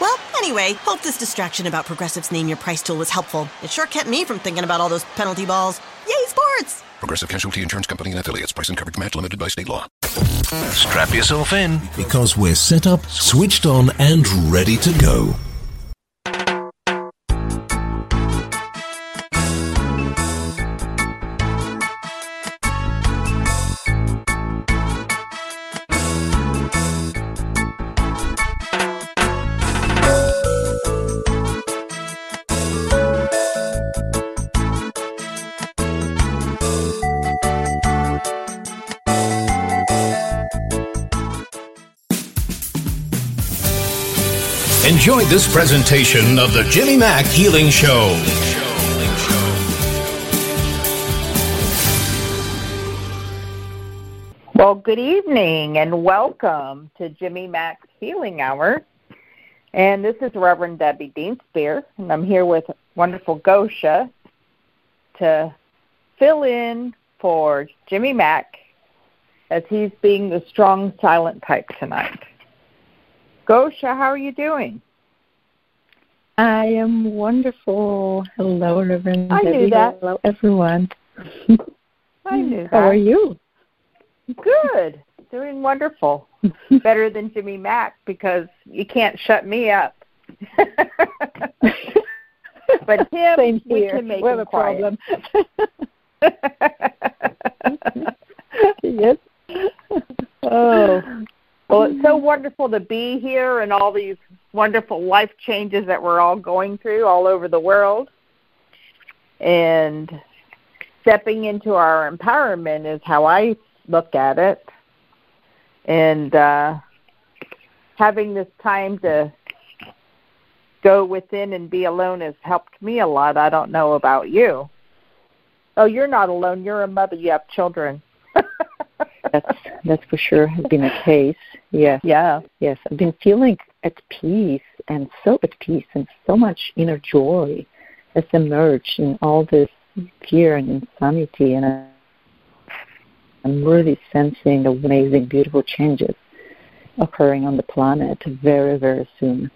Well, anyway, hope this distraction about Progressive's name your price tool was helpful. It sure kept me from thinking about all those penalty balls. Yay, sports! Progressive Casualty Insurance Company and affiliates. Price and coverage match limited by state law. Strap yourself in. Because we're set up, switched on, and ready to go. Enjoy this presentation of the Jimmy Mack Healing Show. Well, good evening and welcome to Jimmy Mack's Healing Hour. And this is Reverend Debbie Deanspear, and I'm here with wonderful Gosia to fill in for Jimmy Mack as he's being the strong silent type tonight. Gosia, how are you doing? I am wonderful. Hello, Reverend. I Debbie. knew that. Hello, everyone. I knew that. How are you? Good. Doing wonderful. Better than Jimmy Mack because you can't shut me up. but him, Same we here. can make we have him a quiet. problem. yes. oh. Well, it's so wonderful to be here and all these wonderful life changes that we're all going through all over the world. And stepping into our empowerment is how I look at it. And uh, having this time to go within and be alone has helped me a lot. I don't know about you. Oh, you're not alone. You're a mother. You have children. that's that's for sure has been a case. Yes. Yeah. Yes. I've been feeling at peace and so at peace and so much inner joy has emerged in all this fear and insanity and I'm really sensing amazing, beautiful changes occurring on the planet very, very soon.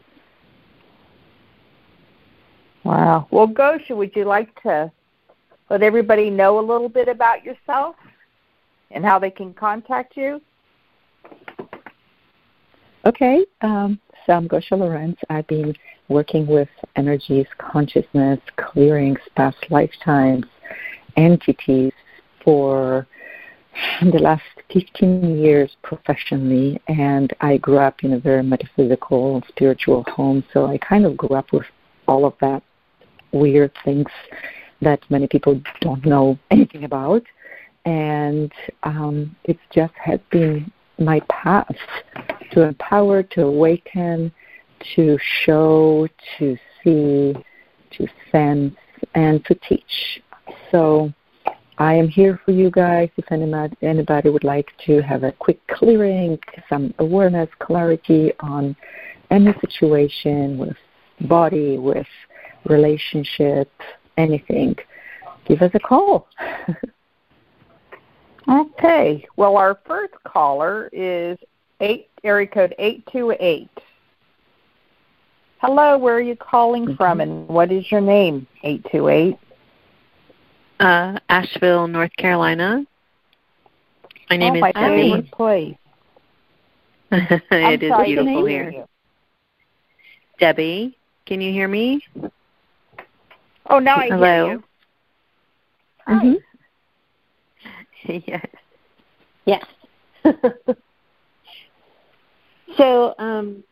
Wow. Well, Gosia, would you like to let everybody know a little bit about yourself and how they can contact you? Okay. Um, I'm Gosia Lorenz. I've been working with energies, consciousness, clearings, past lifetimes, entities for the last 15 years professionally, and I grew up in a very metaphysical, spiritual home, so I kind of grew up with all of that weird things that many people don't know anything about. And um, it's just has been my path to empower, to awaken, to show, to see, to sense, and to teach. So I am here for you guys if anybody, would like to have a quick clearing, some awareness, clarity on any situation with body, with relationship, anything, give us a call. okay. Well, our first caller is eight area code eight two eight. Hello, where are you calling mm-hmm. from, and what is your name? Eight two eight. Uh, Asheville, North Carolina. My name oh, is my Debbie. Place. it is sorry, beautiful here. You. Debbie, can you hear me? Oh, now I Hello. hear you. Mm-hmm. yes. Yes. so, um,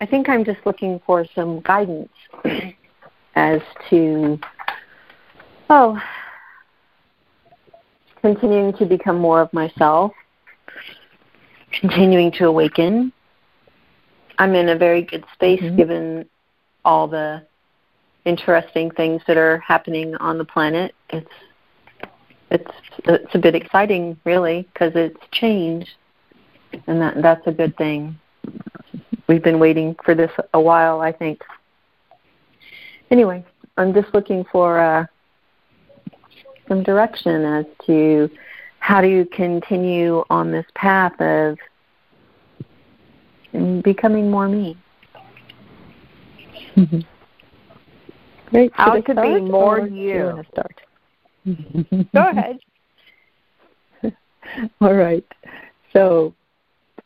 I think I'm just looking for some guidance as to, oh, continuing to become more of myself, continuing to awaken. I'm in a very good space mm-hmm. given all the interesting things that are happening on the planet. It's it's it's a bit exciting, really, because it's change, and that that's a good thing. We've been waiting for this a while, I think. Anyway, I'm just looking for uh, some direction as to how do you continue on this path of becoming more me. Mm-hmm. Great. How to be more or you. Go ahead. All right. So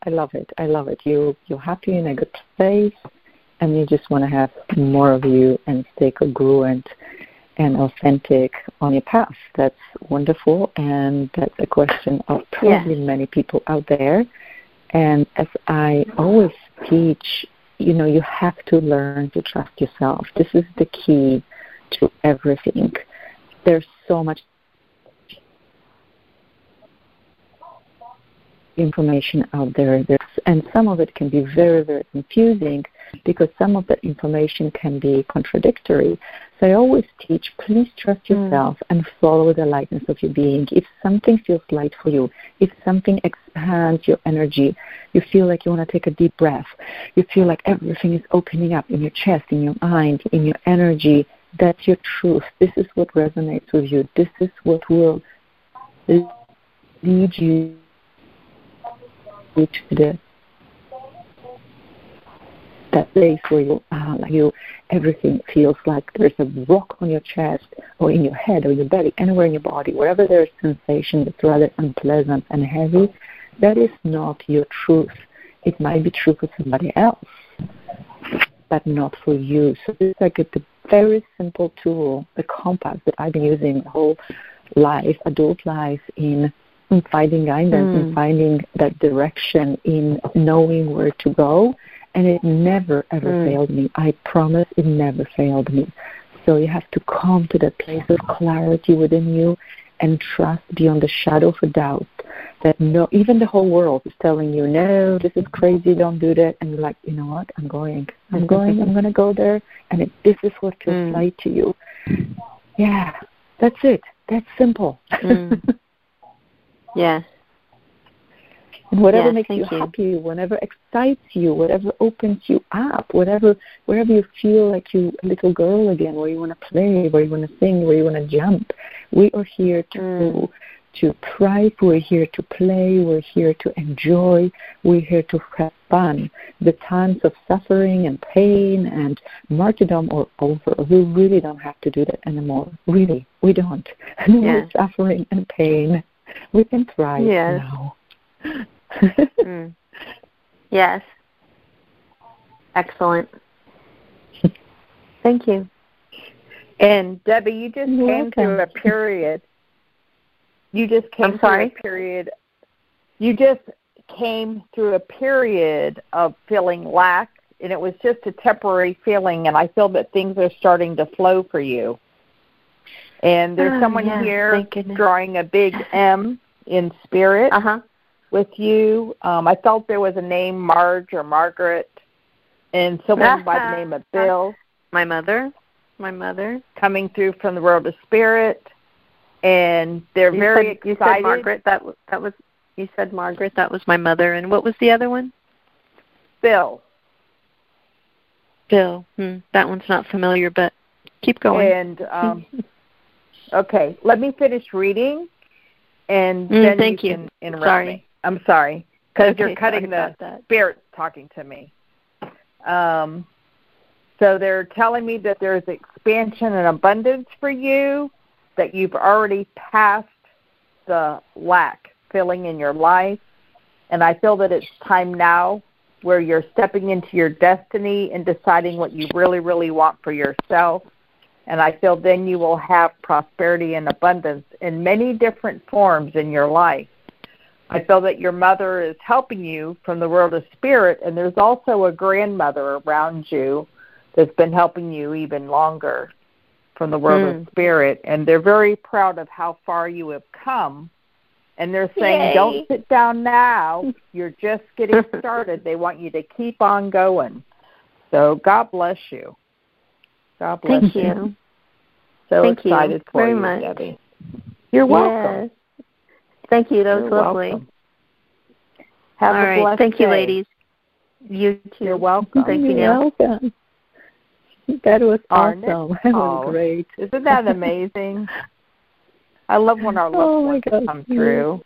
I love it. I love it. You you're happy in a good place and you just want to have more of you and stay congruent and authentic on your path. That's wonderful and that's a question of probably many people out there. And as I always teach you know, you have to learn to trust yourself. This is the key to everything. There's so much information out there, There's, and some of it can be very, very confusing because some of the information can be contradictory. So I always teach, please trust hmm. yourself mm. and follow the lightness of your being. If something feels light for you, if something expands your energy, you feel like you want to take a deep breath, you feel like everything is opening up in your chest, in your mind, in your energy, that's your truth. This is what resonates with you. This is what will lead you to the that place where you, uh, like you, everything feels like there's a rock on your chest or in your head or your belly, anywhere in your body, wherever there's sensation that's rather unpleasant and heavy, that is not your truth. It might be true for somebody else, but not for you. So this is like a, the very simple tool, the compass that I've been using the whole life, adult life, in in finding guidance mm. and finding that direction in knowing where to go and it never ever mm. failed me. I promise it never failed me. So you have to come to that place of clarity within you and trust beyond the shadow of a doubt that no, even the whole world is telling you, no, this is crazy, don't do that. And you're like, you know what? I'm going. I'm going. I'm going to go there. And it, this is what feels mm. right to you. Yeah. That's it. That's simple. Mm. yes. And whatever yes, makes you, you happy, whatever excites you, whatever opens you up, whatever wherever you feel like you a little girl again, where you want to play, where you want to sing, where you want to jump. We are here to mm. To thrive. We're here to play. We're here to enjoy. We're here to have fun. The times of suffering and pain and martyrdom are over. We really don't have to do that anymore. Really, we don't. No Yes. more suffering and pain. We can thrive Yes. now. mm. Yes. Excellent. Thank you. And Debbie, you just You're came through a period. You just came I'm sorry? through a period. You just came through a period of feeling lack, and it was just a temporary feeling. And I feel that things are starting to flow for you. And there's Oh, someone here drawing a big M in spirit Uh huh. with you. Um, I felt there was a name Marge or Margaret, and someone by the name of Bill. My mother. My mother. coming through from the world of spirit, and they're You very said, you said Margaret. That was that was. You said Margaret. That was my mother. And what was the other one? Bill, Bill. Hmm. That one's not familiar, but keep going. and um, okay, let me finish reading, and Mm, then thank you you. can interrupt Sorry. me. I'm sorry because Okay, you're cutting the spirit talking to me. Um, so they're telling me that there's expansion and abundance for you, that you've already passed the lack feeling in your life, and I feel that it's time now where you're stepping into your destiny and deciding what you really, really want for yourself. And I feel then you will have prosperity and abundance in many different forms in your life. I feel that your mother is helping you from the world of spirit, and there's also a grandmother around you that's been helping you even longer from the world Mm. of spirit. And they're very proud of how far you have come. And they're saying, Yay. don't sit down now. You're just getting started. They want you to keep on going. So God bless you. God bless Thank you. you. So Thank you excited for very you, much. Debbie. You're welcome. Yes. Thank you. That was You're lovely. welcome. Have All a right. blessed Thank you, ladies. You too. You're welcome. Thank you, You're welcome. That was Aren't it? awesome. That was Oh, great. Isn't that amazing? I love when our loved Oh, ones God. come through.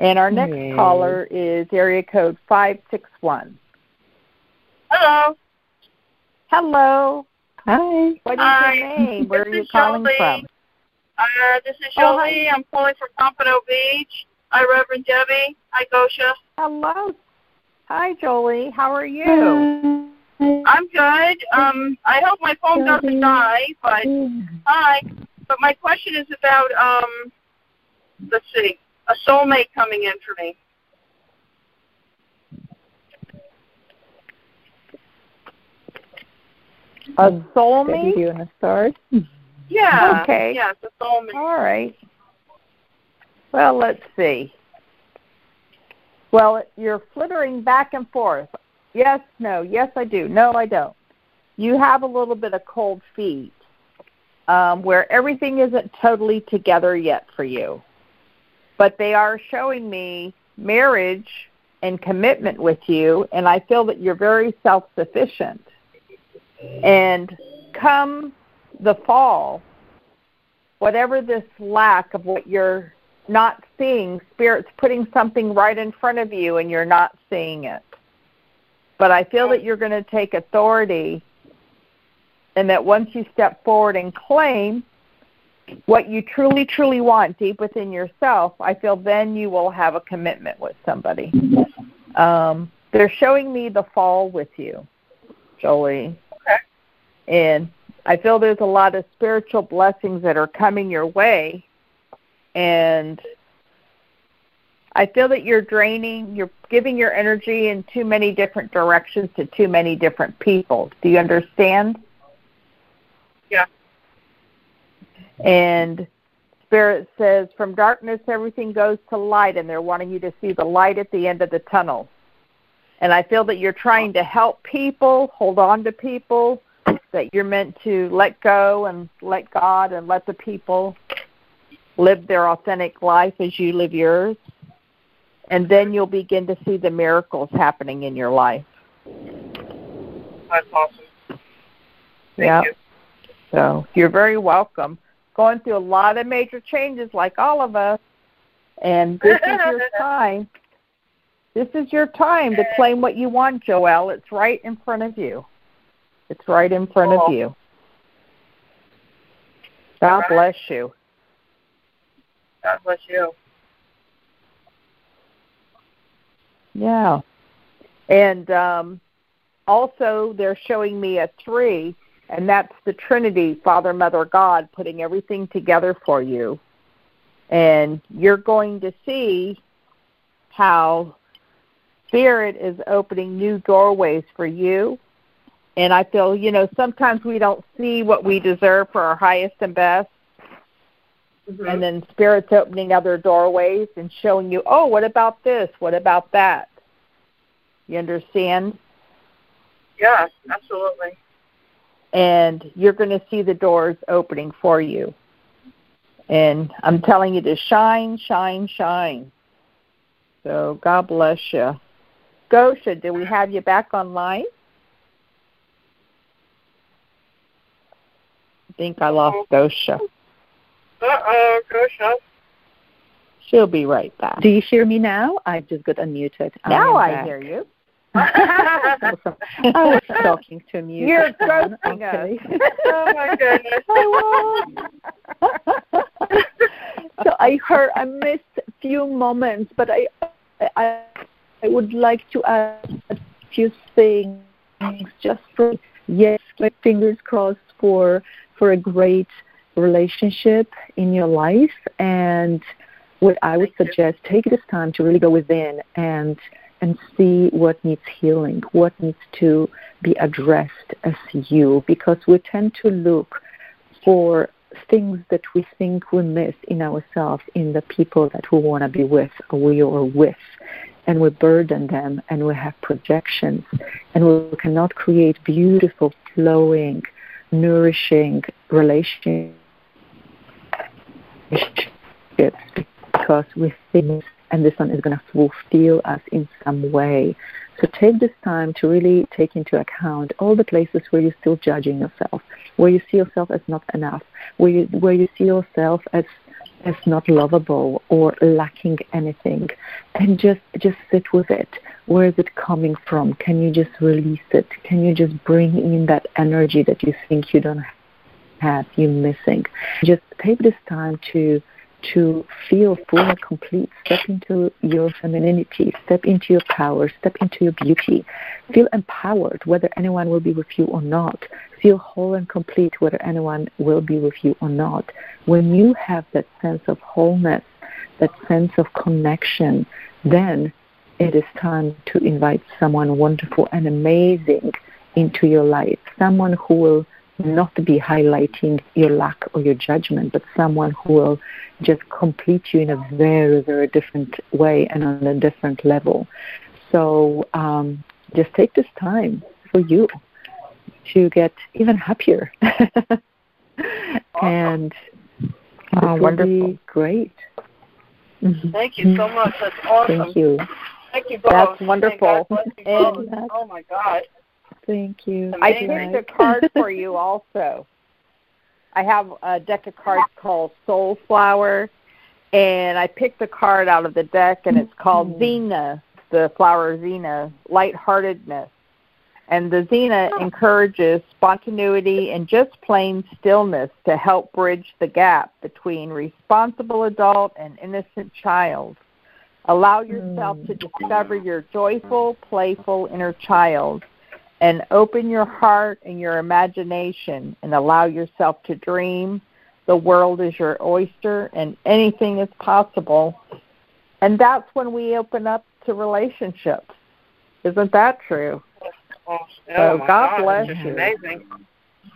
And our next Yay. caller is area code 561. Hello. Hello. Hi. What is Hi. your name? Where This are you calling Jolie. from? Uh, this is Oh, Jolie. I'm calling from Pompano Beach. Hi, Reverend Debbie. Hi, Gosia. Hello. Hi, Jolie. How are you? Hi. I'm good. Um, I hope my phone doesn't die, but hi. But my question is about um, let's see, a soulmate coming in for me. A Debbie, soulmate? do you want to start? Yeah. Okay. Yes, a soulmate. All right. Well, let's see. Well, you're flittering back and forth. Yes, no, yes, I do. No, I don't. You have a little bit of cold feet um, where everything isn't totally together yet for you. But they are showing me marriage and commitment with you, and I feel that you're very self sufficient. And come the fall, whatever this lack of what you're not seeing, Spirit's putting something right in front of you and you're not seeing it. But I feel that you're going to take authority and that once you step forward and claim what you truly, truly want deep within yourself, I feel then you will have a commitment with somebody. Um, they're showing me the fall with you, Jolie. Okay. And I feel there's a lot of spiritual blessings that are coming your way. And I feel that you're draining, you're giving your energy in too many different directions to too many different people. Do you understand? Yeah. And Spirit says, from darkness, everything goes to light, and they're wanting you to see the light at the end of the tunnel. And I feel that you're trying to help people, hold on to people, that you're meant to let go and let God and let the people live their authentic life as you live yours. And then you'll begin to see the miracles happening in your life. That's awesome. Thank yeah. you. So you're very welcome. Going through a lot of major changes like all of us. And this is your time. This is your time to claim what you want, Joel. It's right in front of you. It's right in front Oh. of you. God bless you. God bless you. Yeah. And um, also, they're showing me a three, and that's the Trinity, Father, Mother, God, putting everything together for you. And you're going to see how Spirit is opening new doorways for you. And I feel, you know, sometimes we don't see what we deserve for our highest and best. Mm-hmm. And then Spirit's opening other doorways and showing you, oh, what about this? What about that? You understand? Yeah, absolutely. And you're going to see the doors opening for you. And I'm telling you to shine, shine, shine. So God bless you. Gosia, do we have you back online? I think I lost Gosia. Uh-oh, Gosia. She'll be right back. Do you hear me now? I just got unmuted. Now I, I back. hear you. I was talking to mute. You're phone, ghosting okay. us. Oh my goodness. so I heard I missed a few moments, but I I I would like to add a few things just for yes, like fingers crossed for for a great relationship in your life and what I would suggest take this time to really go within and and see what needs healing, what needs to be addressed as you because we tend to look for things that we think we miss in ourselves in the people that we want to be with or we are with and we burden them and we have projections and we cannot create beautiful flowing nourishing relationships because we think and this one is going to fulfill us in some way. So take this time to really take into account all the places where you're still judging yourself, where you see yourself as not enough, where you, where you see yourself as as not lovable or lacking anything, and just just sit with it. Where is it coming from? Can you just release it? Can you just bring in that energy that you think you don't have, you're missing? Just take this time to to feel full and complete. Step into your femininity, step into your power, step into your beauty. Feel empowered whether anyone will be with you or not. Feel whole and complete whether anyone will be with you or not. When you have that sense of wholeness, that sense of connection, then it is time to invite someone wonderful and amazing into your life. Someone who will not to be highlighting your lack or your judgment, but someone who will just complete you in a very, very different way and on a different level. So um, just take this time for you to get even happier. and Oh, it will wonderful. be great. Thank you so much. That's awesome. Thank you. Thank you both. That's And wonderful. God bless you And- oh my God. Thank you. I picked a card for you also. I have a deck of cards called Soul Flower, and I picked a card out of the deck, and it's called mm-hmm. Zena, the flower Zena, lightheartedness. And the Zena encourages spontaneity and just plain stillness to help bridge the gap between responsible adult and innocent child. Allow yourself to mm. discover your joyful, playful inner child and open your heart and your imagination and allow yourself to dream. The world is your oyster and anything is possible. And that's when we open up to relationships. Isn't that true? Oh, So my God God, bless this you. amazing.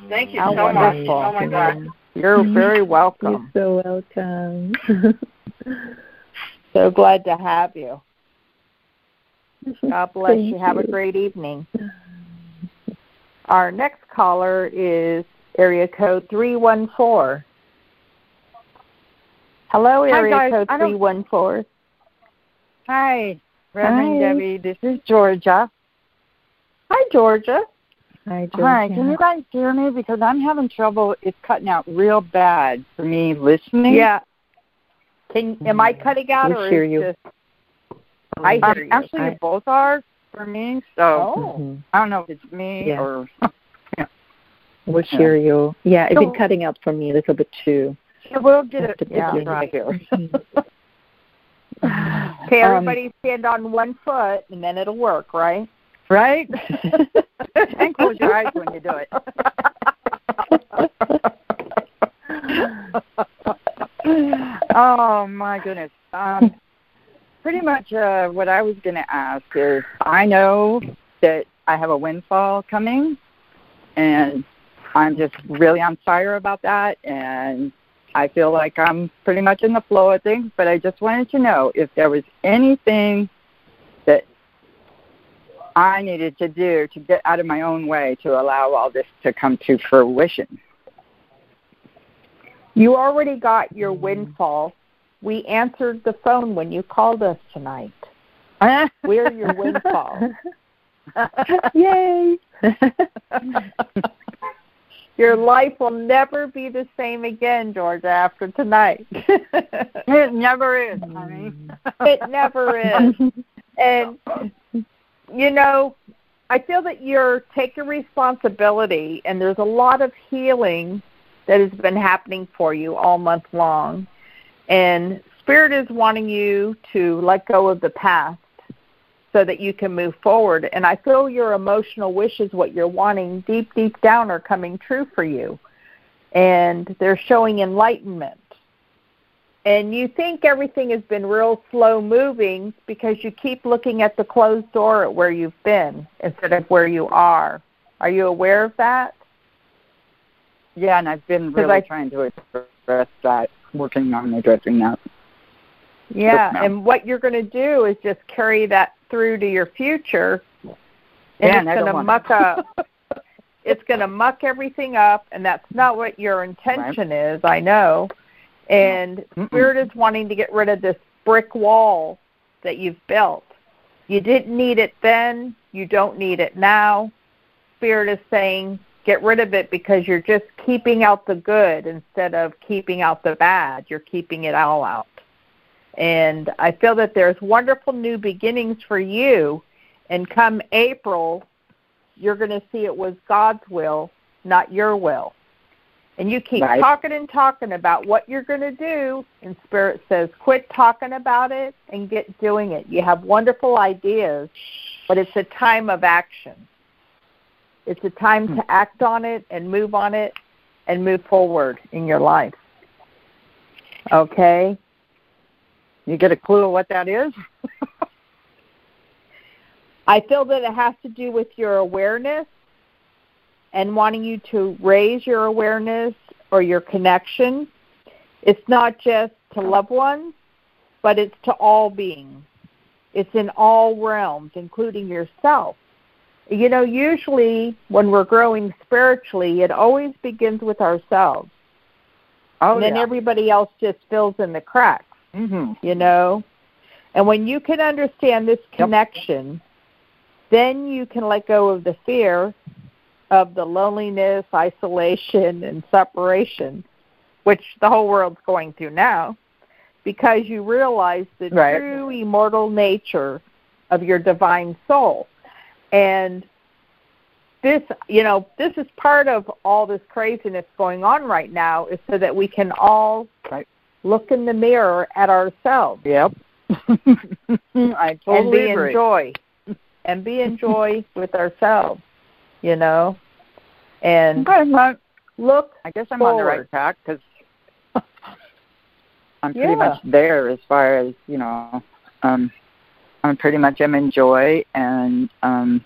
Thank you How so much. wonderful. Oh my God. You're mm-hmm. very welcome. You're so welcome. So glad to have you. God bless Thank you. Have a great evening. Our next caller is area code 314. Hello, area Hi, code 314. Hi, Reverend Hi. Debbie. This is Georgia. Hi, Georgia. Hi, Hi, can you guys hear me? Because I'm having trouble. It's cutting out real bad for me listening. Yeah. Can am I cutting out We or hear you. just I Um, hear you. Actually, I- you both are for me. So Oh. Mhm. I don't know if it's me Yeah. or. We'll hear you. Yeah, it's been cutting out for me a little bit too. Yeah, we'll get it. Yeah, right here. Okay, Um, everybody stand on one foot and then it'll work, right? right? and close your eyes when you do it. oh my goodness. Um, pretty much uh, what I was going to ask is I know that I have a windfall coming, and I'm just really on fire about that, and I feel like I'm pretty much in the flow of things. But I just wanted to know if there was anything that I needed to do to get out of my own way to allow all this to come to fruition. You already got your windfall. We answered the phone when you called us tonight. We're your windfall. Yay! Your life will never be the same again, Georgia, after tonight. It never is, honey. it never is. And you know, I feel that you're taking responsibility and there's a lot of healing that has been happening for you all month long. And spirit is wanting you to let go of the past so that you can move forward. And I feel your emotional wishes, what you're wanting deep, deep down, are coming true for you. And they're showing enlightenment. And you think everything has been real slow moving because you keep looking at the closed door at where you've been instead of where you are. Are you aware of that? Yeah, and I've been really I- trying to address that, working on addressing that. Yeah, and what you're going to do is just carry that through to your future, and Yeah, it's going to muck up. It's going to muck everything up, and that's not what your intention is. I know, and Mm-mm. Spirit is wanting to get rid of this brick wall that you've built. You didn't need it then. You don't need it now. Spirit is saying, get rid of it because you're just keeping out the good instead of keeping out the bad. You're keeping it all out. And I feel that there's wonderful new beginnings for you. And come April, you're going to see it was God's will, not your will. And you keep Right. talking and talking about what you're going to do, and Spirit says, quit talking about it and get doing it. You have wonderful ideas, but it's a time of action. It's a time to act on it and move on it and move forward in your life. Okay? You get a clue of what that is? I feel that it has to do with your awareness and wanting you to raise your awareness or your connection. It's not just to loved ones, but it's to all beings. It's in all realms, including yourself. You know, usually when we're growing spiritually, it always begins with ourselves. Oh, and then yeah. everybody else just fills in the cracks hmm you know and when you can understand this connection then you can let go of the fear of the loneliness isolation and separation which the whole world's going through now because you realize the Right. true immortal nature of your divine soul and this you know this is part of all this craziness going on right now is so that we can all Right. look in the mirror at ourselves Yep. I totally and be agree. in joy and be in joy with ourselves you know and Okay, well, look I guess I'm on the right track because I'm pretty Yeah. much there as far as you know. Um, I'm pretty much am in joy, and um,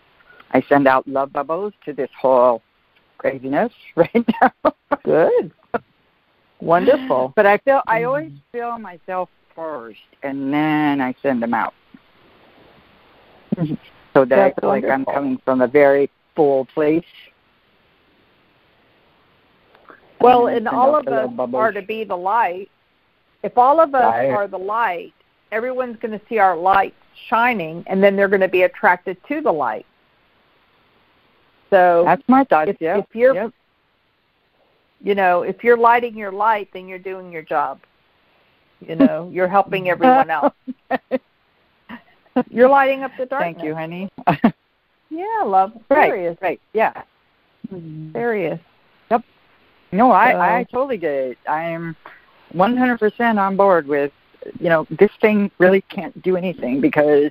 I send out love bubbles to this whole craziness right now. good. Wonderful. But I feel I always feel myself first, and then I send them out, so that That's I feel like I'm coming from a very full place. Well, and all of us are to be the light. If all of us Right. are the light, everyone's going to see our light shining, and then they're going to be attracted to the light. So That's my thought. if, yeah. if you're, Yep. you know, if you're lighting your light, then you're doing your job. You know, you're helping everyone else. You're lighting up the darkness. Thank you, honey. Yeah, love. right. Serious. Right. Yeah. Mm-hmm. Serious. Yep. No, I So- I totally get it. I'm 100% on board with you know this thing really can't do anything because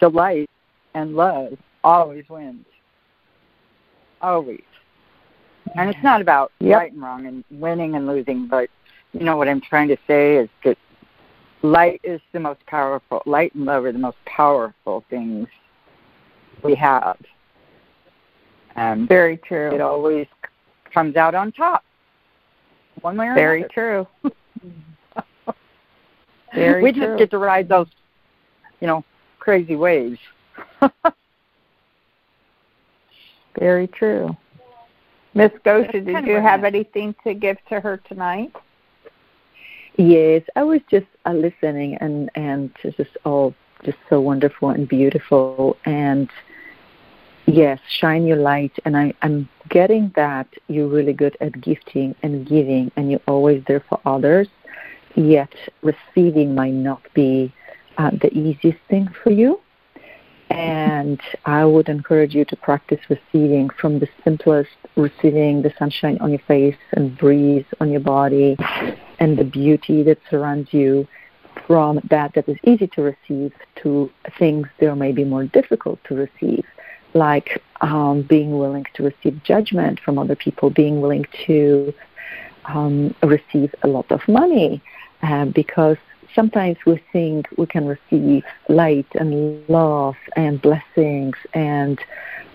the light and love always wins. Always. And it's not about Yep. right and wrong and winning and losing, but you know what I'm trying to say is that light is the most powerful. Light and love are the most powerful things we have. And Very true. it always comes out on top. One way or Very another. Very true. Very we true. just get to ride those, you know, crazy waves. Very true. Miss Gosia, did you have anything to give to her tonight? Yes, I was just uh, listening, and and it's just all just so wonderful and beautiful. And yes, shine your light. And I, I'm getting that you're really good at gifting and giving, and you're always there for others. Yet receiving might not be uh, the easiest thing for you. And I would encourage you to practice receiving from the simplest, receiving the sunshine on your face and breeze on your body and the beauty that surrounds you from that that is easy to receive to things that may be more difficult to receive, like um, being willing to receive judgment from other people, being willing to um, receive a lot of money, uh, because sometimes we think we can receive light and love and blessings and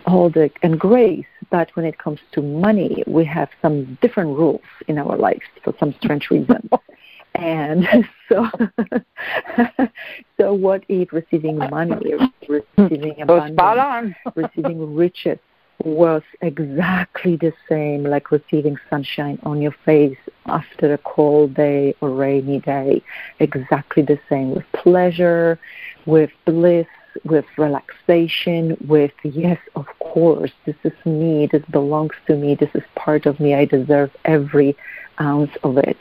all the and grace, but when it comes to money, we have some different rules in our lives for some strange reason. And so, so what if receiving money, receiving abundance, receiving riches was exactly the same like receiving sunshine on your face after a cold day or rainy day. Exactly the same with pleasure, with bliss, with relaxation, with yes, of course, this is me, this belongs to me, this is part of me, I deserve every ounce of it.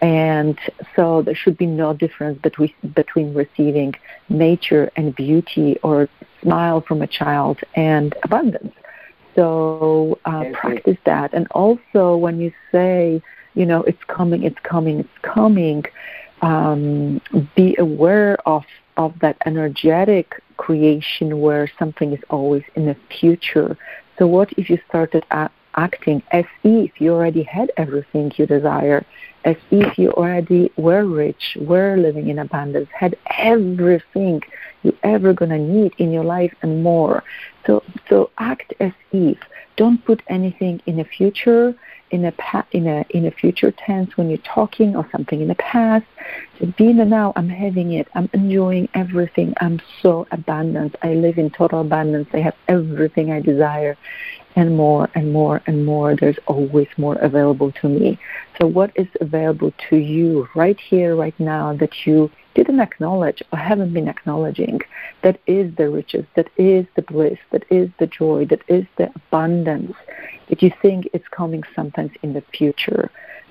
And so there should be no difference between, between receiving nature and beauty or smile from a child and abundance. So uh, practice that. And also when you say, you know, it's coming, it's coming, it's coming, um, be aware of, of that energetic creation where something is always in the future. So what if you started a- acting as if you already had everything you desire, as if you already were rich, were living in abundance, had everything you ever gonna need in your life and more. So so act as if. Don't put anything in the future, in a pa- in a in a future tense when you're talking or something in the past. Just be in the now. I'm having it. I'm enjoying everything. I'm so abundant. I live in total abundance. I have everything I desire and more and more and more. There's always more available to me. So what is available to you right here, right now that you didn't acknowledge or haven't been acknowledging? That is the riches, that is the bliss, that is the joy, that is the abundance that you think is coming sometimes in the future.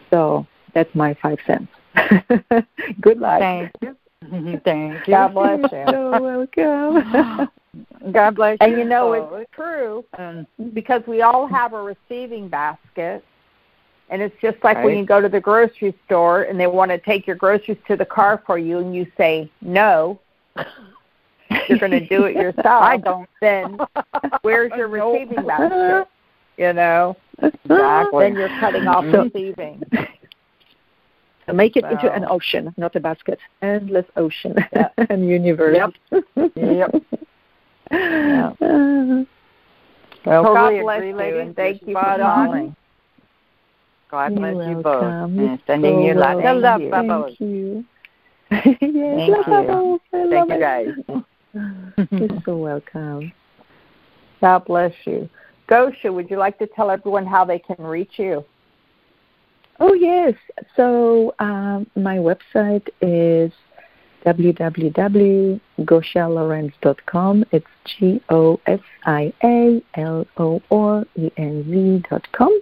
So that's my five cents. Good luck. Thank you. Thank you. God bless you. You're welcome. God bless you. And you know, So, it's true um, because we all have a receiving basket. And it's just like when you go to the grocery store and they want to take your groceries to the car for you and you say no. You're going to do it yourself. I don't. Then where's your receiving basket? You know, Exactly. then you're cutting off So- receiving. So make it into an ocean, not a basket. Endless ocean Yeah. and universe. Yep. Yeah. Uh, Well, Totally God bless agree, you, ladies. and thank You're you for calling. God You're bless you both. And sending You're you lots so of love, welcome. bubbles. Thank you. yes, Thank love you. bubbles. I Thank you guys. You're so welcome. God bless you. Gosia, would you like to tell everyone how they can reach you? Oh yes. So um, my website is www.gosialorenz.com. It's G O S I A L O R E N Z dot com.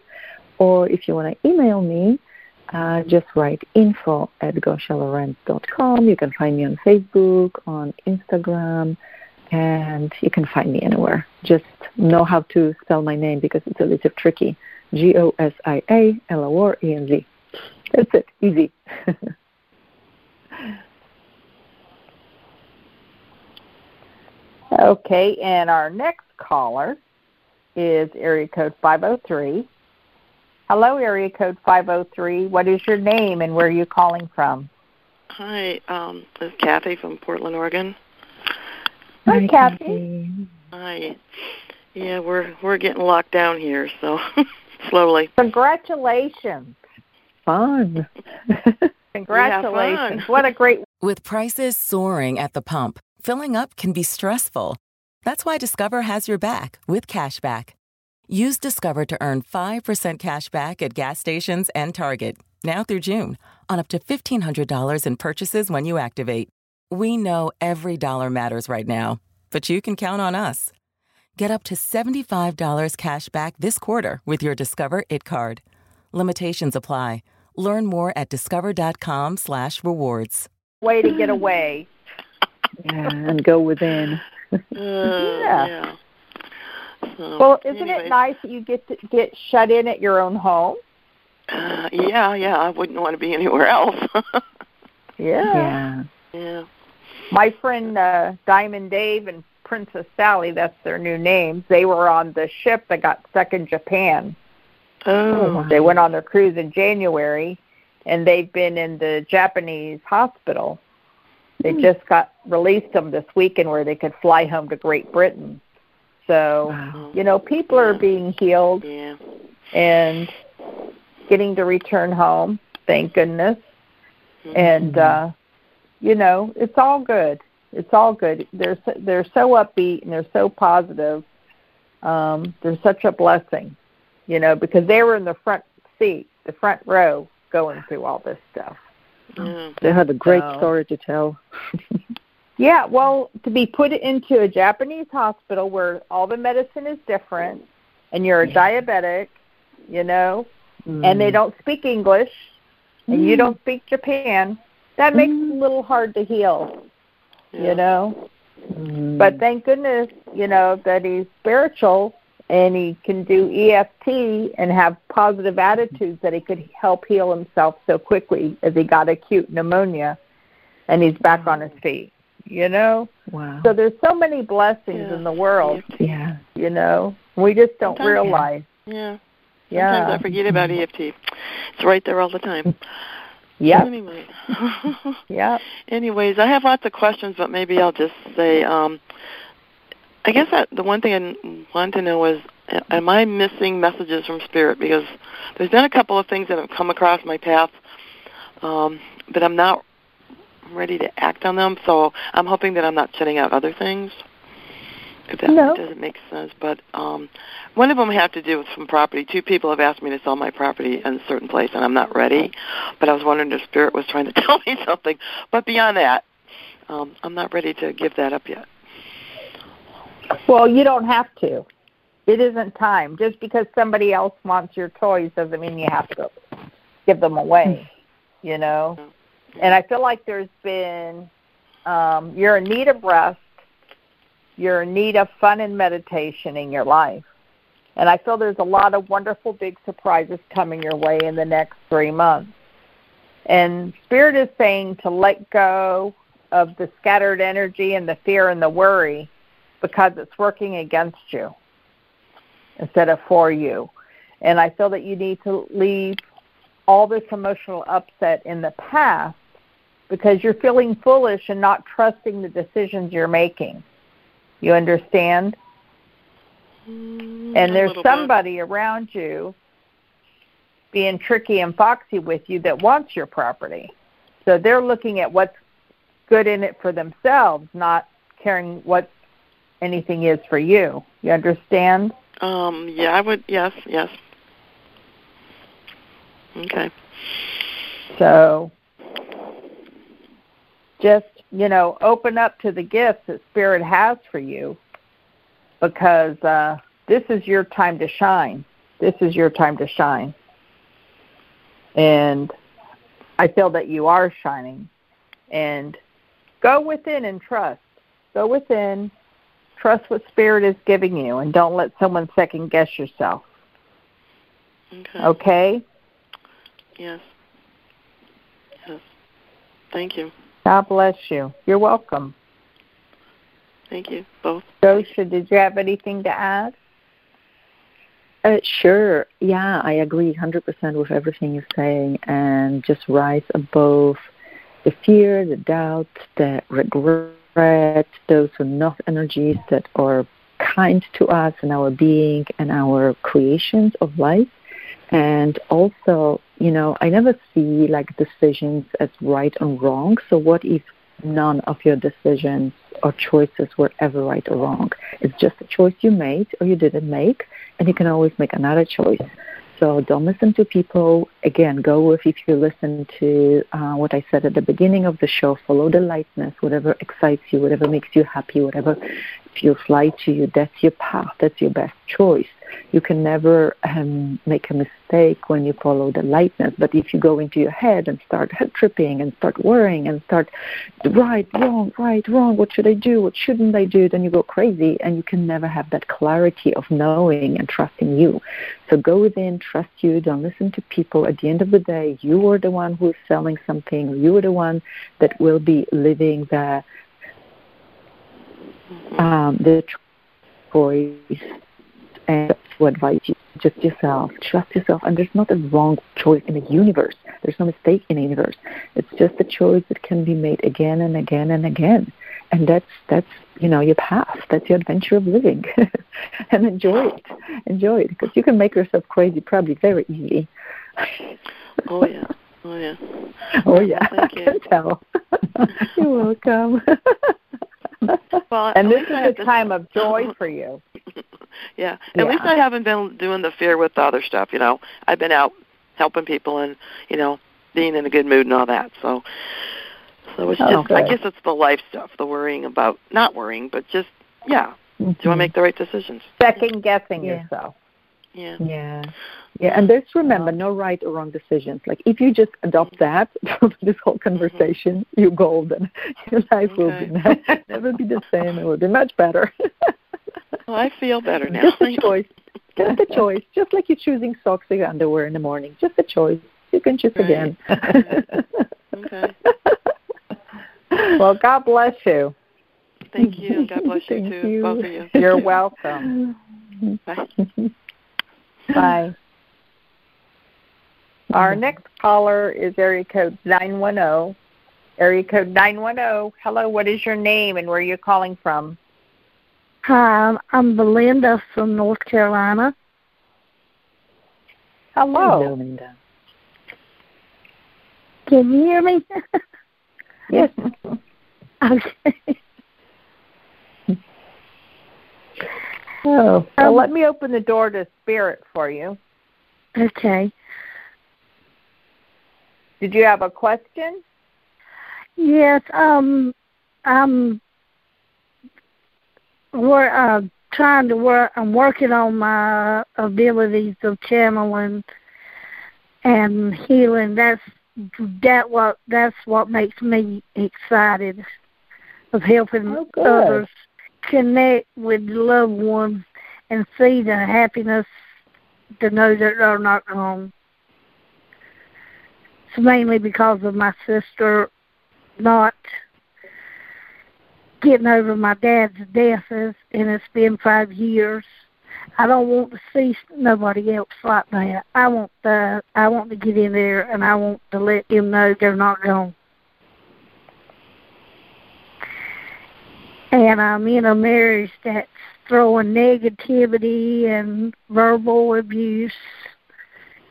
Or if you want to email me, uh, just write info at gosialorenz.com. You can find me on Facebook, on Instagram, and you can find me anywhere. Just know how to spell my name because it's a little tricky. G O S I A L O R E N Z. That's it. Easy. okay, and our next caller is area code 503. Hello, area code 503. What is your name and where are you calling from? Hi, um, this is Kathy from Portland, Oregon. Hi, Hi Kathy. Hi. Yeah, we're we're getting locked down here, so slowly. Congratulations. Fun. Congratulations. What a great With prices soaring at the pump, filling up can be stressful. That's why Discover has your back with cashback. Use Discover to earn 5% cash back at gas stations and Target, now through June, on up to $1,500 in purchases when you activate. We know every dollar matters right now, but you can count on us. Get up to $75 cash back this quarter with your Discover It card. Limitations apply. Learn more at discover.com slash rewards. way to get away. Yeah, and go within. Uh, yeah. So, Well, isn't anyway, it nice that you get to get shut in at your own home? Uh, yeah, yeah. I wouldn't want to be anywhere else. Yeah. Yeah. yeah. My friend uh, Diamond Dave and Princess Sally, that's their new names, they were on the ship that got stuck in Japan. Oh. They went on their cruise in January and they've been in the Japanese hospital. They just got released them this weekend where they could fly home to Great Britain. So, Wow. you know, people are being healed Yeah. and getting to return home, thank goodness. And uh you know, it's all good. It's all good. They're so, they're so upbeat and they're so positive. Um they're such a blessing, you know, because they were in the front seat, the front row going through all this stuff. Yeah. They had a great So- story to tell. Yeah, well, to be put into a Japanese hospital where all the medicine is different and you're a diabetic, you know, and they mm. don't speak English and you mm. don't speak Japan, that makes it a little hard to heal, you know. Mm. But thank goodness, you know, that he's spiritual and he can do EFT and have positive attitudes that he could help heal himself so quickly as he got acute pneumonia and he's back on his feet, you know? Wow. So there's so many blessings Yeah. in the world, Yeah. you know. We just don't Sometimes- realize. Yeah. Yeah. Sometimes I forget about EFT. It's right there all the time. Yep. Anyway. Yep. Anyways, I have lots of questions, but maybe I'll just say, um, I guess that the one thing I want to know is, am I missing messages from Spirit? Because there's been a couple of things that have come across my path, um, but I'm not ready to act on them. So I'm hoping that I'm not shutting out other things. That No. doesn't make sense, but um, one of them had to do with some property. Two people have asked me to sell my property in a certain place, and I'm not ready. But I was wondering if Spirit was trying to tell me something. But beyond that, um, I'm not ready to give that up yet. Well, you don't have to. It isn't time. Just because somebody else wants your toys doesn't mean you have to give them away, you know. And I feel like there's been um you're in need of rest. You're in need of fun and meditation in your life. And I feel there's a lot of wonderful big surprises coming your way in the next 3 months. And spirit is saying to let go of the scattered energy and the fear and the worry because it's working against you instead of for you. And I feel that you need to leave all this emotional upset in the past because you're feeling foolish and not trusting the decisions you're making. You understand? Mm, And there's little bit. somebody around you being tricky and foxy with you that wants your property. So they're looking at what's good in it for themselves, not caring what anything is for you. You understand? Um, yeah, I would. Yes, yes. Okay. So just, you know, open up to the gifts that Spirit has for you because uh, this is your time to shine. This is your time to shine. And I feel that you are shining. And go within and trust. Go within, trust what Spirit is giving you, and don't let someone second guess yourself. Okay. Okay? Yes. Yes. Thank you. God bless you. You're welcome. Thank you, both. Gosia, did you have anything to add? Uh, sure. Yeah, I agree 100% with everything you're saying and just rise above the fear, the doubt, the regret. Those are not energies that are kind to us and our being and our creations of life. And also, you know, I never see like decisions as right and wrong. So what if none of your decisions or choices were ever right or wrong? It's just a choice you made or you didn't make, and you can always make another choice. So don't listen to people. Again, go with if you listen to uh, what I said at the beginning of the show. Follow the lightness, whatever excites you, whatever makes you happy, whatever feels light to you. That's your path. That's your best choice you can never um, make a mistake when you follow the lightness. But if you go into your head and start tripping and start worrying and start right, wrong, right, wrong, what should I do, what shouldn't I do, then you go crazy and you can never have that clarity of knowing and trusting you. So go within, trust you, don't listen to people. At the end of the day, you are the one who is selling something, you are the one that will be living the um, the choice and to advise you just yourself. Trust yourself. And there's not a wrong choice in the universe. There's no mistake in the universe. It's just a choice that can be made again and again and again. And that's that's you know your path. That's your adventure of living. And enjoy it. Enjoy it. Because you can make yourself crazy probably very easily oh yeah. Oh yeah. Oh yeah. Thank i can tell. You're welcome. Well, And this is a time of joy for you. Yeah. At least I haven't been doing the fear with the other stuff, you know. I've been out helping people and, you know, being in a good mood and all that. So so it's Oh, just I guess it's the life stuff, the worrying about not worrying, but just yeah. Do I mm-hmm. make the right decisions? Second guessing Yeah. yourself. Yeah. Yeah. Yeah, and there's remember no right or wrong decisions. Like if you just adopt that from this whole mm-hmm. conversation, you're golden. Your life will be ne- never be the same. It will be much better. Well, I feel better now. just a choice. Just a choice. Just like you're choosing socks or underwear in the morning. Just a choice. You can choose Right. again. Okay. Well, God bless you. Thank you. God bless you too, you. both of you. You're welcome. Bye. Bye. Our next caller is area code 910. Area code 910. Hello, what is your name and where are you calling from? Hi, I'm Belinda from North Carolina. Hello. Linda. Can you hear me? Yes. okay. Oh, well, Um, let me open the door to spirit for you. Okay. Did you have a question? Yes, um, I'm we're uh, trying to work. I'm working on my abilities of channeling and healing. That's that what that's what makes me excited of helping Oh, others connect with loved ones and see the happiness to know that they're not wrong. It's mainly because of my sister not getting over my dad's death, is- and it's been five years. I don't want to see nobody else like that. I want the I want to get in there and I want to let them know they're not wrong. And I'm in a marriage that's throwing negativity and verbal abuse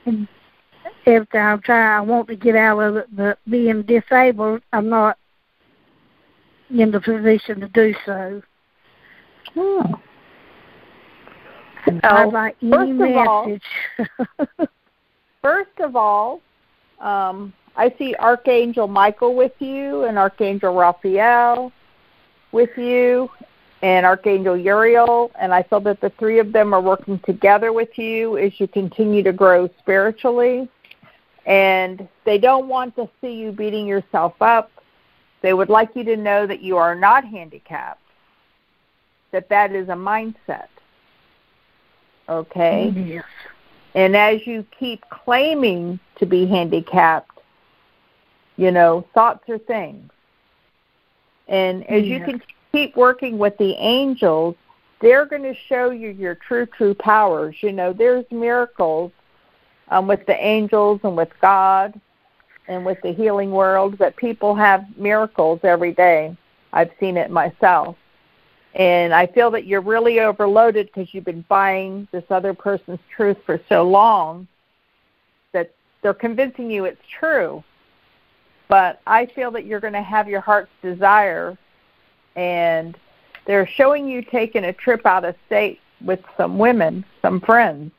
and everything. I'm trying. I want to get out of it, but being disabled, I'm not in the position to do so. Oh. I'd like any first of all- message. First of all, um, I see Archangel Michael with you and Archangel Raphael with you and Archangel Uriel, and I feel that the three of them are working together with you as you continue to grow spiritually. And they don't want to see you beating yourself up. They would like you to know that you are not handicapped, that that is a mindset. Okay? Yes. And as you keep claiming to be handicapped, you know, thoughts are things. And as you can keep working with the angels, they're going to show you your true, true powers. You know, there's miracles um, with the angels and with God and with the healing world, but people have miracles every day. I've seen it myself. And I feel that you're really overloaded because you've been buying this other person's truth for so long that they're convincing you it's true. But I feel that you're going to have your heart's desire and they're showing you taking a trip out of state with some women, some friends.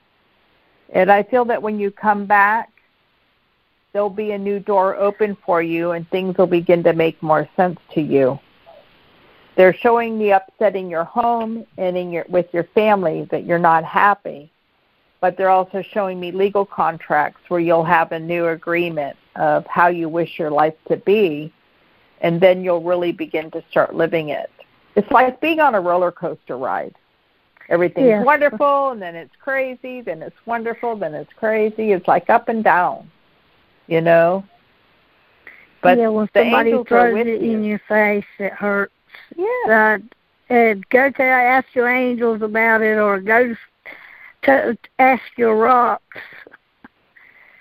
And I feel that when you come back, there'll be a new door open for you and things will begin to make more sense to you. They're showing the upset in your home and in your with your family that you're not happy. But they're also showing me legal contracts where you'll have a new agreement of how you wish your life to be and then you'll really begin to start living it. It's like being on a roller coaster ride. Everything's Yeah. wonderful, and then it's crazy, then it's wonderful, then it's crazy. It's like up and down, you know. But yeah, when the somebody throws it you. in your face, it hurts. Yeah. Uh, and go to ask your angels about it, or go to ask your rocks.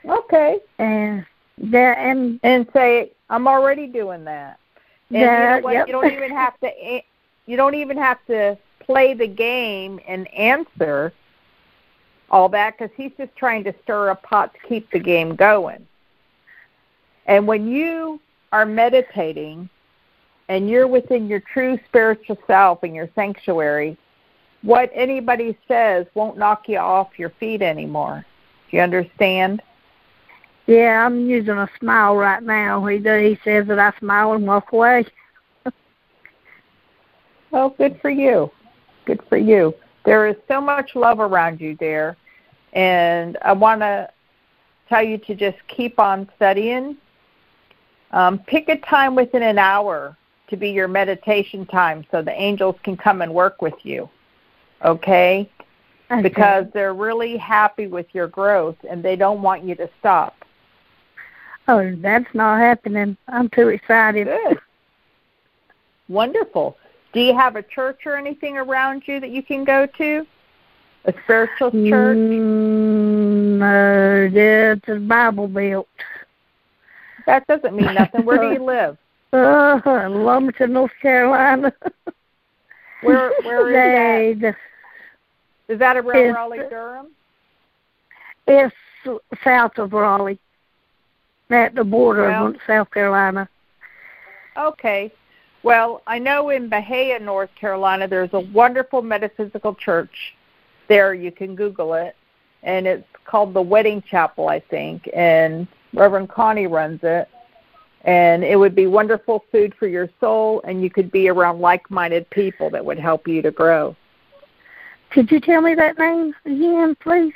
Okay. And that and and say, "I'm already doing that." And you know yep. You don't even have to. You don't even have to play the game and answer all that because he's just trying to stir a pot to keep the game going. And when you are meditating and you're within your true spiritual self and your sanctuary, what anybody says won't knock you off your feet anymore. Do you understand? Yeah, I'm using a smile right now. He does, he says that I smile and walk away. Well, good for you. Good for you. There is so much love around you there. And I want to tell you to just keep on studying. Um, pick a time within an hour to be your meditation time so the angels can come and work with you. Okay? Okay. Because they're really happy with your growth and they don't want you to stop. Oh, that's not happening. I'm too excited. Good. Wonderful. Do you have a church or anything around you that you can go to? A spiritual church? Mm, no, it's a Bible Belt. That doesn't mean nothing. Where do you live? Uh, in Lumberton, North Carolina. Where where is that? Is that around Raleigh, Durham? It's south of Raleigh, at the border Well- of South Carolina. Okay. Well, I know in Bahia, North Carolina, there's a wonderful metaphysical church. There, you can Google it, and it's called the Wedding Chapel, I think, and Reverend Connie runs it. And it would be wonderful food for your soul, and you could be around like-minded people that would help you to grow. Could you tell me that name again, please?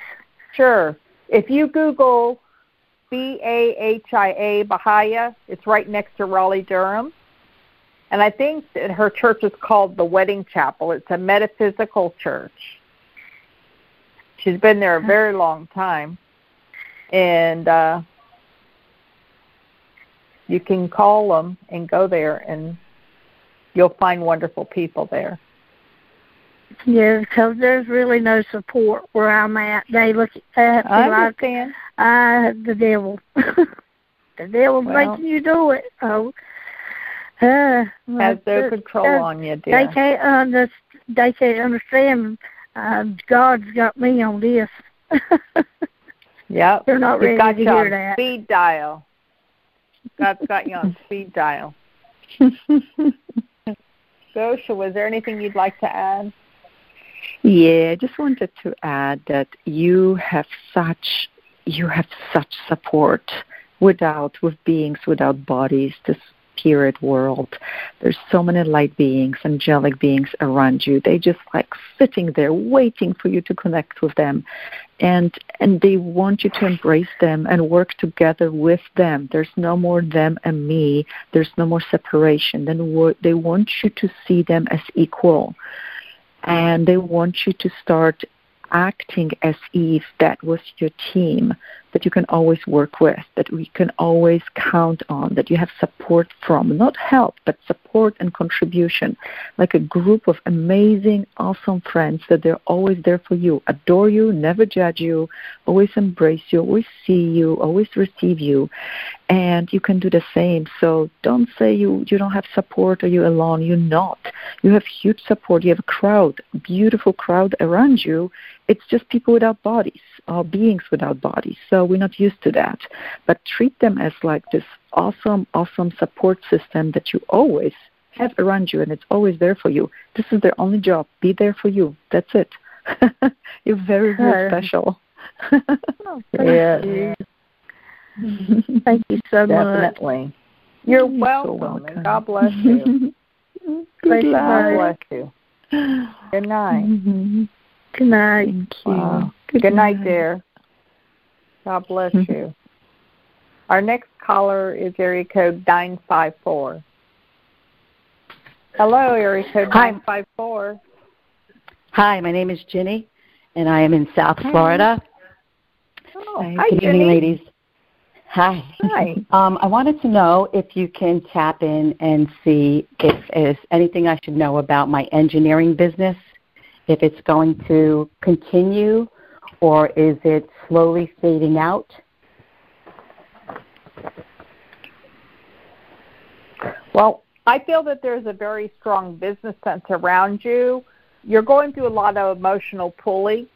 Sure. If you Google B A H I A Bahia, it's right next to Raleigh, Durham. And I think that her church is called the Wedding Chapel. It's a metaphysical church. She's been there a very long time. And uh you can call them and go there and you'll find wonderful people there. Yeah, because there's really no support where I'm at. They look at me I like understand. I the devil. the devil's Well- making you do it. Oh, uh, Has uh, control on you, They dear. can't under, They can't understand. Uh, God's got me on this. Yep. They're not You've ready got to you hear on that. speed dial. God's got you on speed dial. Gosia, was there anything you'd like to add? Yeah, I just wanted to add that you have such you have such support without with beings without bodies, this spirit world. There's so many light beings, angelic beings around you. They just like sitting there waiting for you to connect with them. And and they want you to embrace them and work together with them. There's no more them and me. There's no more separation. Then they want you to see them as equal. And they want you to start acting as if that was your team that you can always work with, that we can always count on, that you have support from, not help, but support and contribution, like a group of amazing, awesome friends that they're always there for you, adore you, never judge you, always embrace you, always see you, always receive you. And you can do the same. So don't say you, you don't have support or you're alone. You're not. You have huge support. You have a crowd, beautiful crowd around you. It's just people without bodies are beings without bodies, so we're not used to that. But treat them as like this awesome, awesome support system that you always have around you and it's always there for you. This is their only job. Be there for you. That's it. You're very, very special. oh, thank yeah. You. thank you so Definitely. much. You're, You're welcome, so welcome. God bless you. Good God night. bless you. Good night. Mm-hmm. Good night. Thank you. Wow. Good, Good night, dear. God bless you. Our next caller is area code 954. Hello, area code Hi. 954. Hi, my name is Ginny, and I am in South Hi. Florida. Oh, Hi, hi, Good Jenny. evening, ladies. Hi. Hi. Um, I wanted to know if you can tap in and see if there's anything I should know about my engineering business, if it's going to continue or is it slowly fading out? Well, I feel that there's a very strong business sense around you. You're going through a lot of emotional pulling,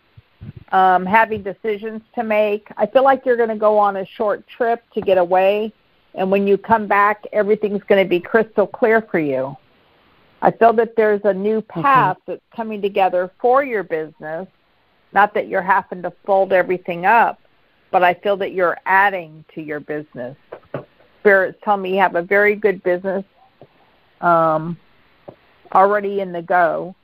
um, having decisions to make. I feel like you're going to go on a short trip to get away, and when you come back, everything's going to be crystal clear for you. I feel that there's a new path that's coming together for your business. Not that you're having to fold everything up, but I feel that you're adding to your business. Spirits tell me you have a very good business um, already in the go.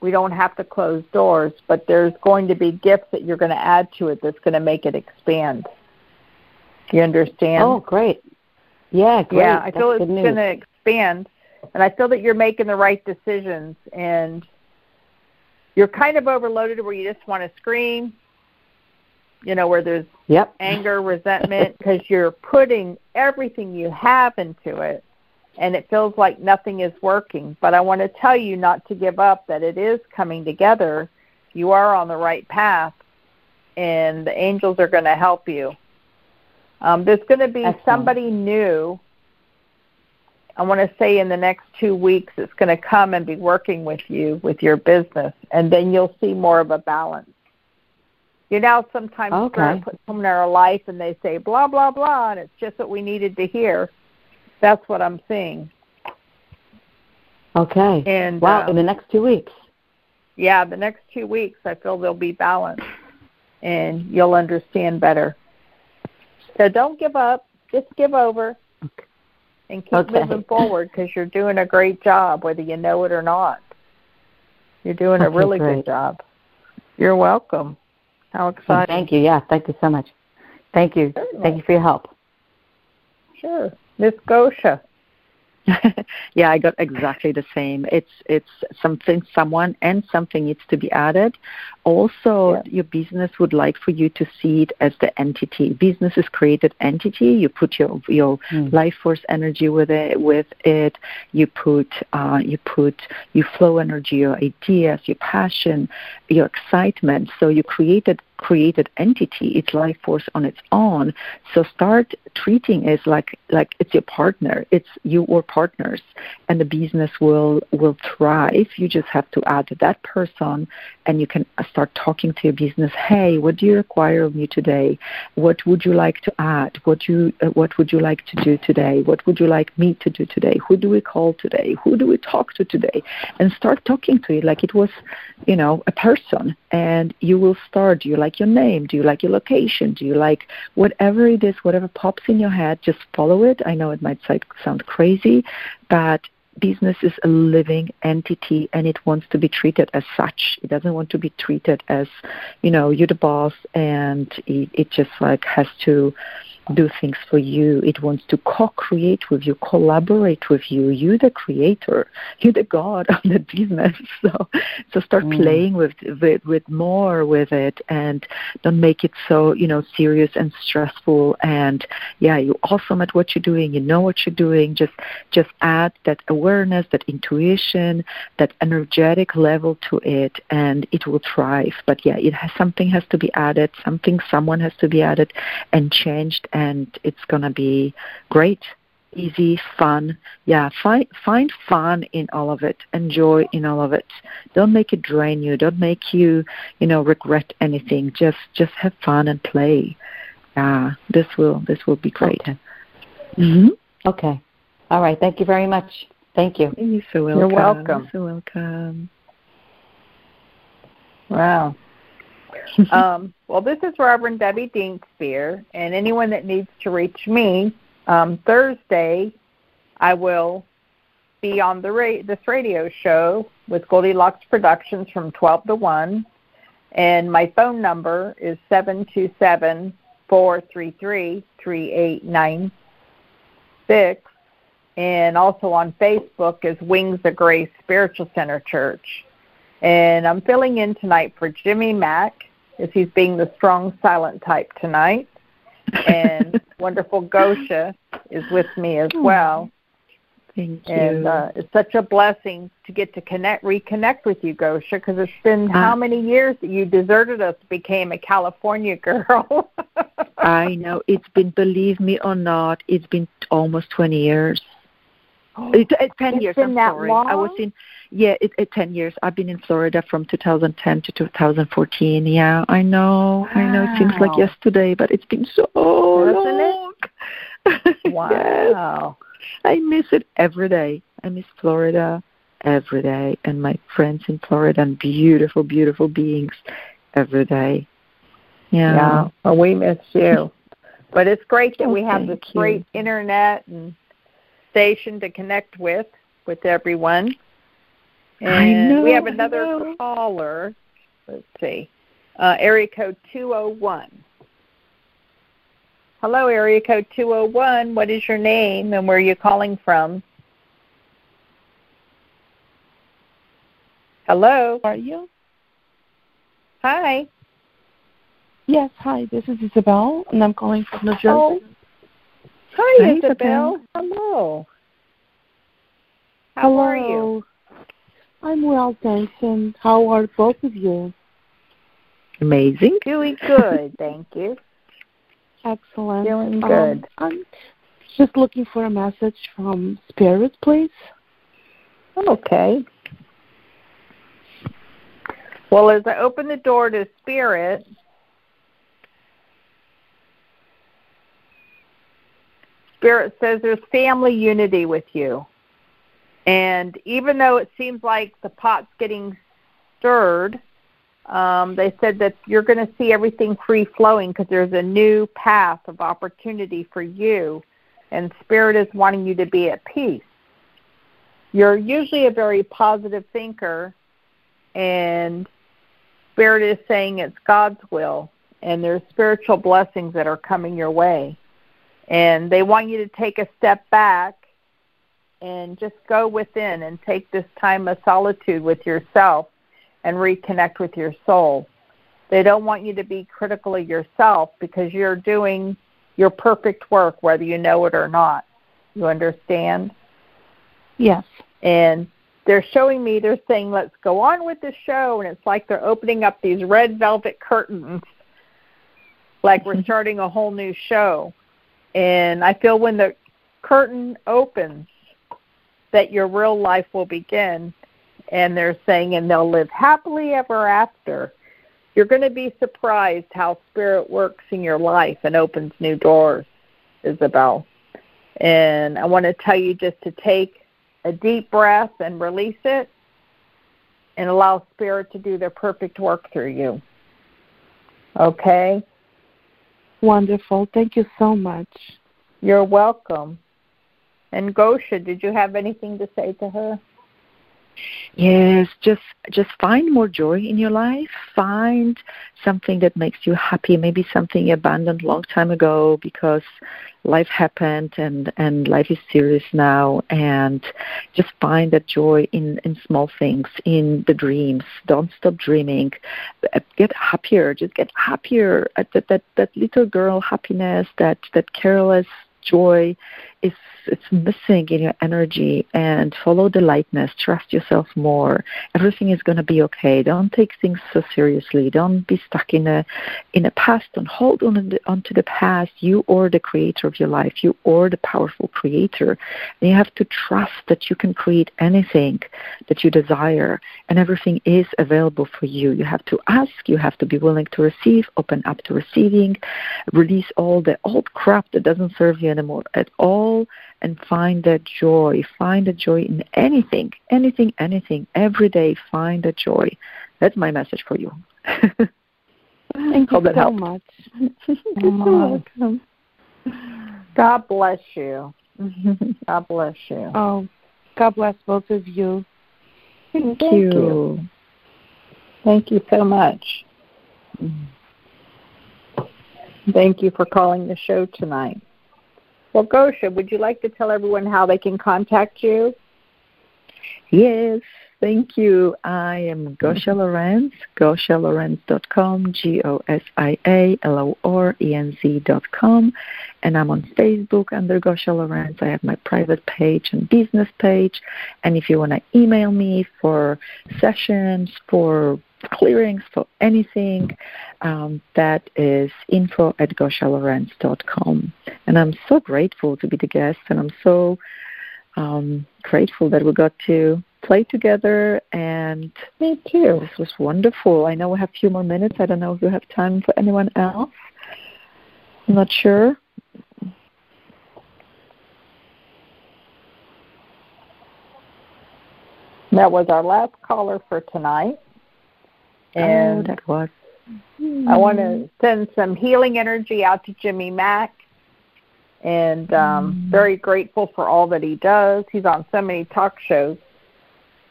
We don't have to close doors, but there's going to be gifts that you're going to add to it that's going to make it expand. You understand? Oh, great. Yeah, great. Yeah, I feel it's going to expand, and I feel that you're making the right decisions, and you're kind of overloaded where you just want to scream. You know, where there's Yep. anger, resentment, because you're putting everything you have into it, and it feels like nothing is working. But I want to tell you not to give up, that it is coming together. You are on the right path, and the angels are going to help you. Um, there's going to be Excellent. somebody new. I want to say in the next two weeks, it's going to come and be working with you with your business, and then you'll see more of a balance. You know, sometimes Okay. Puts someone in our life and they say blah blah blah, and it's just what we needed to hear. That's what I'm seeing. Okay. And wow, um, in the next two weeks. yeah, the next two weeks, I feel there'll be balance, and you'll understand better. So don't give up. Just give over, and keep Okay. moving forward because you're doing a great job, whether you know it or not. You're doing a really great. good job. You're welcome. How exciting! thank you. Yeah, thank you so much. Thank you. Certainly. Thank you for your help. Sure, Miss Gosia. yeah, I got exactly the same. It's it's something someone and something needs to be added. Also, Yeah. your business would like for you to see it as the entity. Business is created entity. You put your your Hmm. life force energy with it. With it, you put uh, you put your flow energy, your ideas, your passion, your excitement. So you created created entity. It's life force on its own. So start treating it like like it's your partner. It's you or partners, and the business will will thrive. You just have to add that person, and you can start talking to your business. Hey, what do you require of me today? What would you like to add? What you uh, what would you like to do today? What would you like me to do today? Who do we call today? Who do we talk to today? And start talking to it like it was, you know, a person. And you will start. You like like your name? Do you like your location? Do you like whatever it is, whatever pops in your head, just follow it. I know it might sound crazy, but business is a living entity and it wants to be treated as such. It doesn't want to be treated as, you know, you're the boss and it, it just like has to do things for you. It wants to co-create with you, collaborate with you. You're the creator. You're the god of the business. So, so start mm. playing with, with with more with it, and don't make it so you know serious and stressful. And yeah, you're awesome at what you're doing. You know what you're doing. Just just add that awareness, that intuition, that energetic level to it, and it will thrive. But yeah, it has something has to be added. Something, someone has to be added and changed and it's going to be great easy fun. Yeah find find fun in all of it. Enjoy in all of it. Don't make it drain you. Don't make you you know regret anything. Just just have fun and play. Yeah this will this will be great. Okay. Mm-hmm. okay. All right. Thank you very much. Thank you. You're so welcome. you're welcome. You're so welcome. Wow um, well, this is Reverend Debbie Deanspear, and anyone that needs to reach me, um, Thursday, I will be on the ra- this radio show with Goldilocks Productions from 12 to 1, and my phone number is 727 433 3896. And also on Facebook is Wings of Grace Spiritual Center Church. And I'm filling in tonight for Jimmy Mack, as he's being the strong, silent type tonight. And wonderful Gosia is with me as well. Thank you. And uh, it's such a blessing to get to connect, reconnect with you, Gosia, because it's been uh, how many years that you deserted us, became a California girl. I know it's been, believe me or not, it's been almost twenty years. Oh, it, uh, ten it's years. I'm sorry. Long? I was in yeah, it, it, 10 years. I've been in Florida from 2010 to 2014. Yeah, I know. Wow. I know it seems like yesterday, but it's been so long. Wow. yes. I miss it every day. I miss Florida every day and my friends in Florida and beautiful, beautiful beings every day. Yeah. yeah. Well, we miss you. but it's great that oh, we have this great internet and station to connect with with everyone. And know, we have another caller. Let's see. Uh, area code 201. Hello, area code 201. What is your name and where are you calling from? Hello. Are you? Hi. Yes, hi. This is Isabel, and I'm calling from New Jersey. Oh. Hi, Hi, Isabel. Isabel. Hello. How Hello. are you? I'm well, thanks. And how are both of you? Amazing. Doing good, thank you. Excellent. Feeling Um, good. I'm just looking for a message from Spirit, please. Okay. Well, as I open the door to Spirit, Spirit says there's family unity with you. And even though it seems like the pot's getting stirred, um, they said that you're going to see everything free flowing because there's a new path of opportunity for you, and Spirit is wanting you to be at peace. You're usually a very positive thinker, and Spirit is saying it's God's will, and there's spiritual blessings that are coming your way. And they want you to take a step back and just go within and take this time of solitude with yourself and reconnect with your soul. They don't want you to be critical of yourself because you're doing your perfect work, whether you know it or not. You understand? Yes. And they're showing me, they're saying, let's go on with the show. And it's like they're opening up these red velvet curtains, like we're starting a whole new show. And I feel when the curtain opens, that your real life will begin. And they're saying, and they'll live happily ever after. You're going to be surprised how Spirit works in your life and opens new doors, Isabel. And I want to tell you just to take a deep breath and release it and allow Spirit to do their perfect work through you. Okay? Wonderful. Thank you so much. You're welcome. And Gosia, did you have anything to say to her? Yes, just just find more joy in your life. Find something that makes you happy. Maybe something you abandoned long time ago because life happened and and life is serious now. And just find that joy in in small things, in the dreams. Don't stop dreaming. Uh, get happier. Just get happier. At that that that little girl happiness. That that careless joy it's missing in your energy and follow the lightness. Trust yourself more. Everything is going to be okay. Don't take things so seriously. Don't be stuck in a in a past. And hold on onto the past. You are the creator of your life. You are the powerful creator. And you have to trust that you can create anything that you desire and everything is available for you. You have to ask. You have to be willing to receive open up to receiving release all the old crap that doesn't serve you anymore. At all and find that joy. Find the joy in anything, anything, anything. Every day, find the joy. That's my message for you. Thank you so help. much. You're welcome. God bless you. God bless you. Oh, God bless both of you. Thank, Thank you. you. Thank you so much. Mm. Thank you for calling the show tonight. Well, Gosia, would you like to tell everyone how they can contact you? Yes, thank you. I am Gosia Lorenz, GosiaLorenz.com, G-O-S-I-A-L-O-R-E-N-Z.com, and I'm on Facebook under Gosia Lorenz. I have my private page and business page, and if you want to email me for sessions, for clearings, for anything, um, that is info at gosialorenz.com. And I'm so grateful to be the guest, and I'm so um, grateful that we got to play together. And me too. This was wonderful. I know we have a few more minutes. I don't know if you have time for anyone else. I'm not sure. That was our last caller for tonight. Oh, and oh, that was I want to send some healing energy out to Jimmy Mack. And um, mm. very grateful for all that he does. He's on so many talk shows.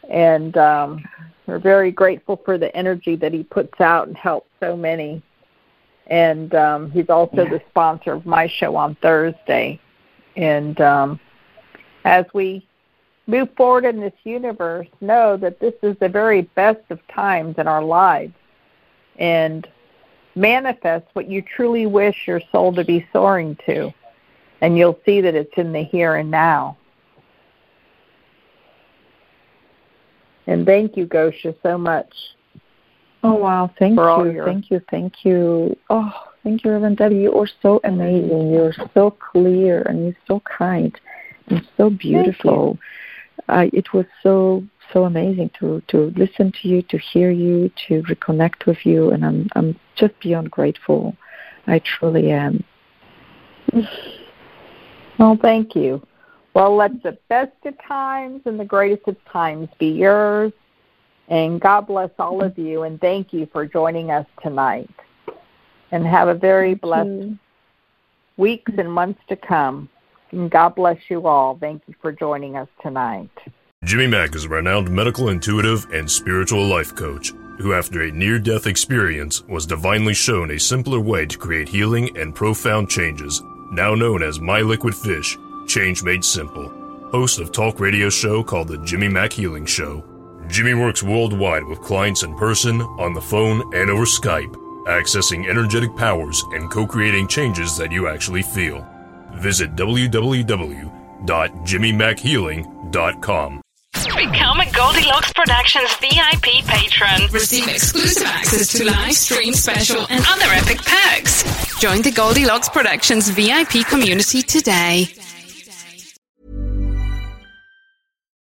And um, we're very grateful for the energy that he puts out and helps so many. And um, he's also yeah. the sponsor of my show on Thursday. And um, as we move forward in this universe, know that this is the very best of times in our lives and manifest what you truly wish your soul to be soaring to. And you'll see that it's in the here and now. And thank you, Gosia, so much. Oh wow, thank you, your... thank you, thank you. Oh, thank you, Reverend Debbie. You are so amazing. You're so clear and you're so kind and so beautiful. Uh, it was so so amazing to to listen to you, to hear you, to reconnect with you, and I'm I'm just beyond grateful. I truly am. Well, thank you. Well, let the best of times and the greatest of times be yours. And God bless all of you, and thank you for joining us tonight. And have a very thank blessed you. weeks and months to come. And God bless you all. Thank you for joining us tonight. Jimmy Mack is a renowned medical intuitive and spiritual life coach who, after a near death experience, was divinely shown a simpler way to create healing and profound changes, now known as My Liquid Fish Change Made Simple. Host of talk radio show called The Jimmy Mack Healing Show. Jimmy works worldwide with clients in person, on the phone, and over Skype, accessing energetic powers and co creating changes that you actually feel. Visit www.jimmymackhealing.com. Become a Goldilocks Productions VIP patron. Receive exclusive access to live stream special and other epic perks. Join the Goldilocks Productions VIP community today.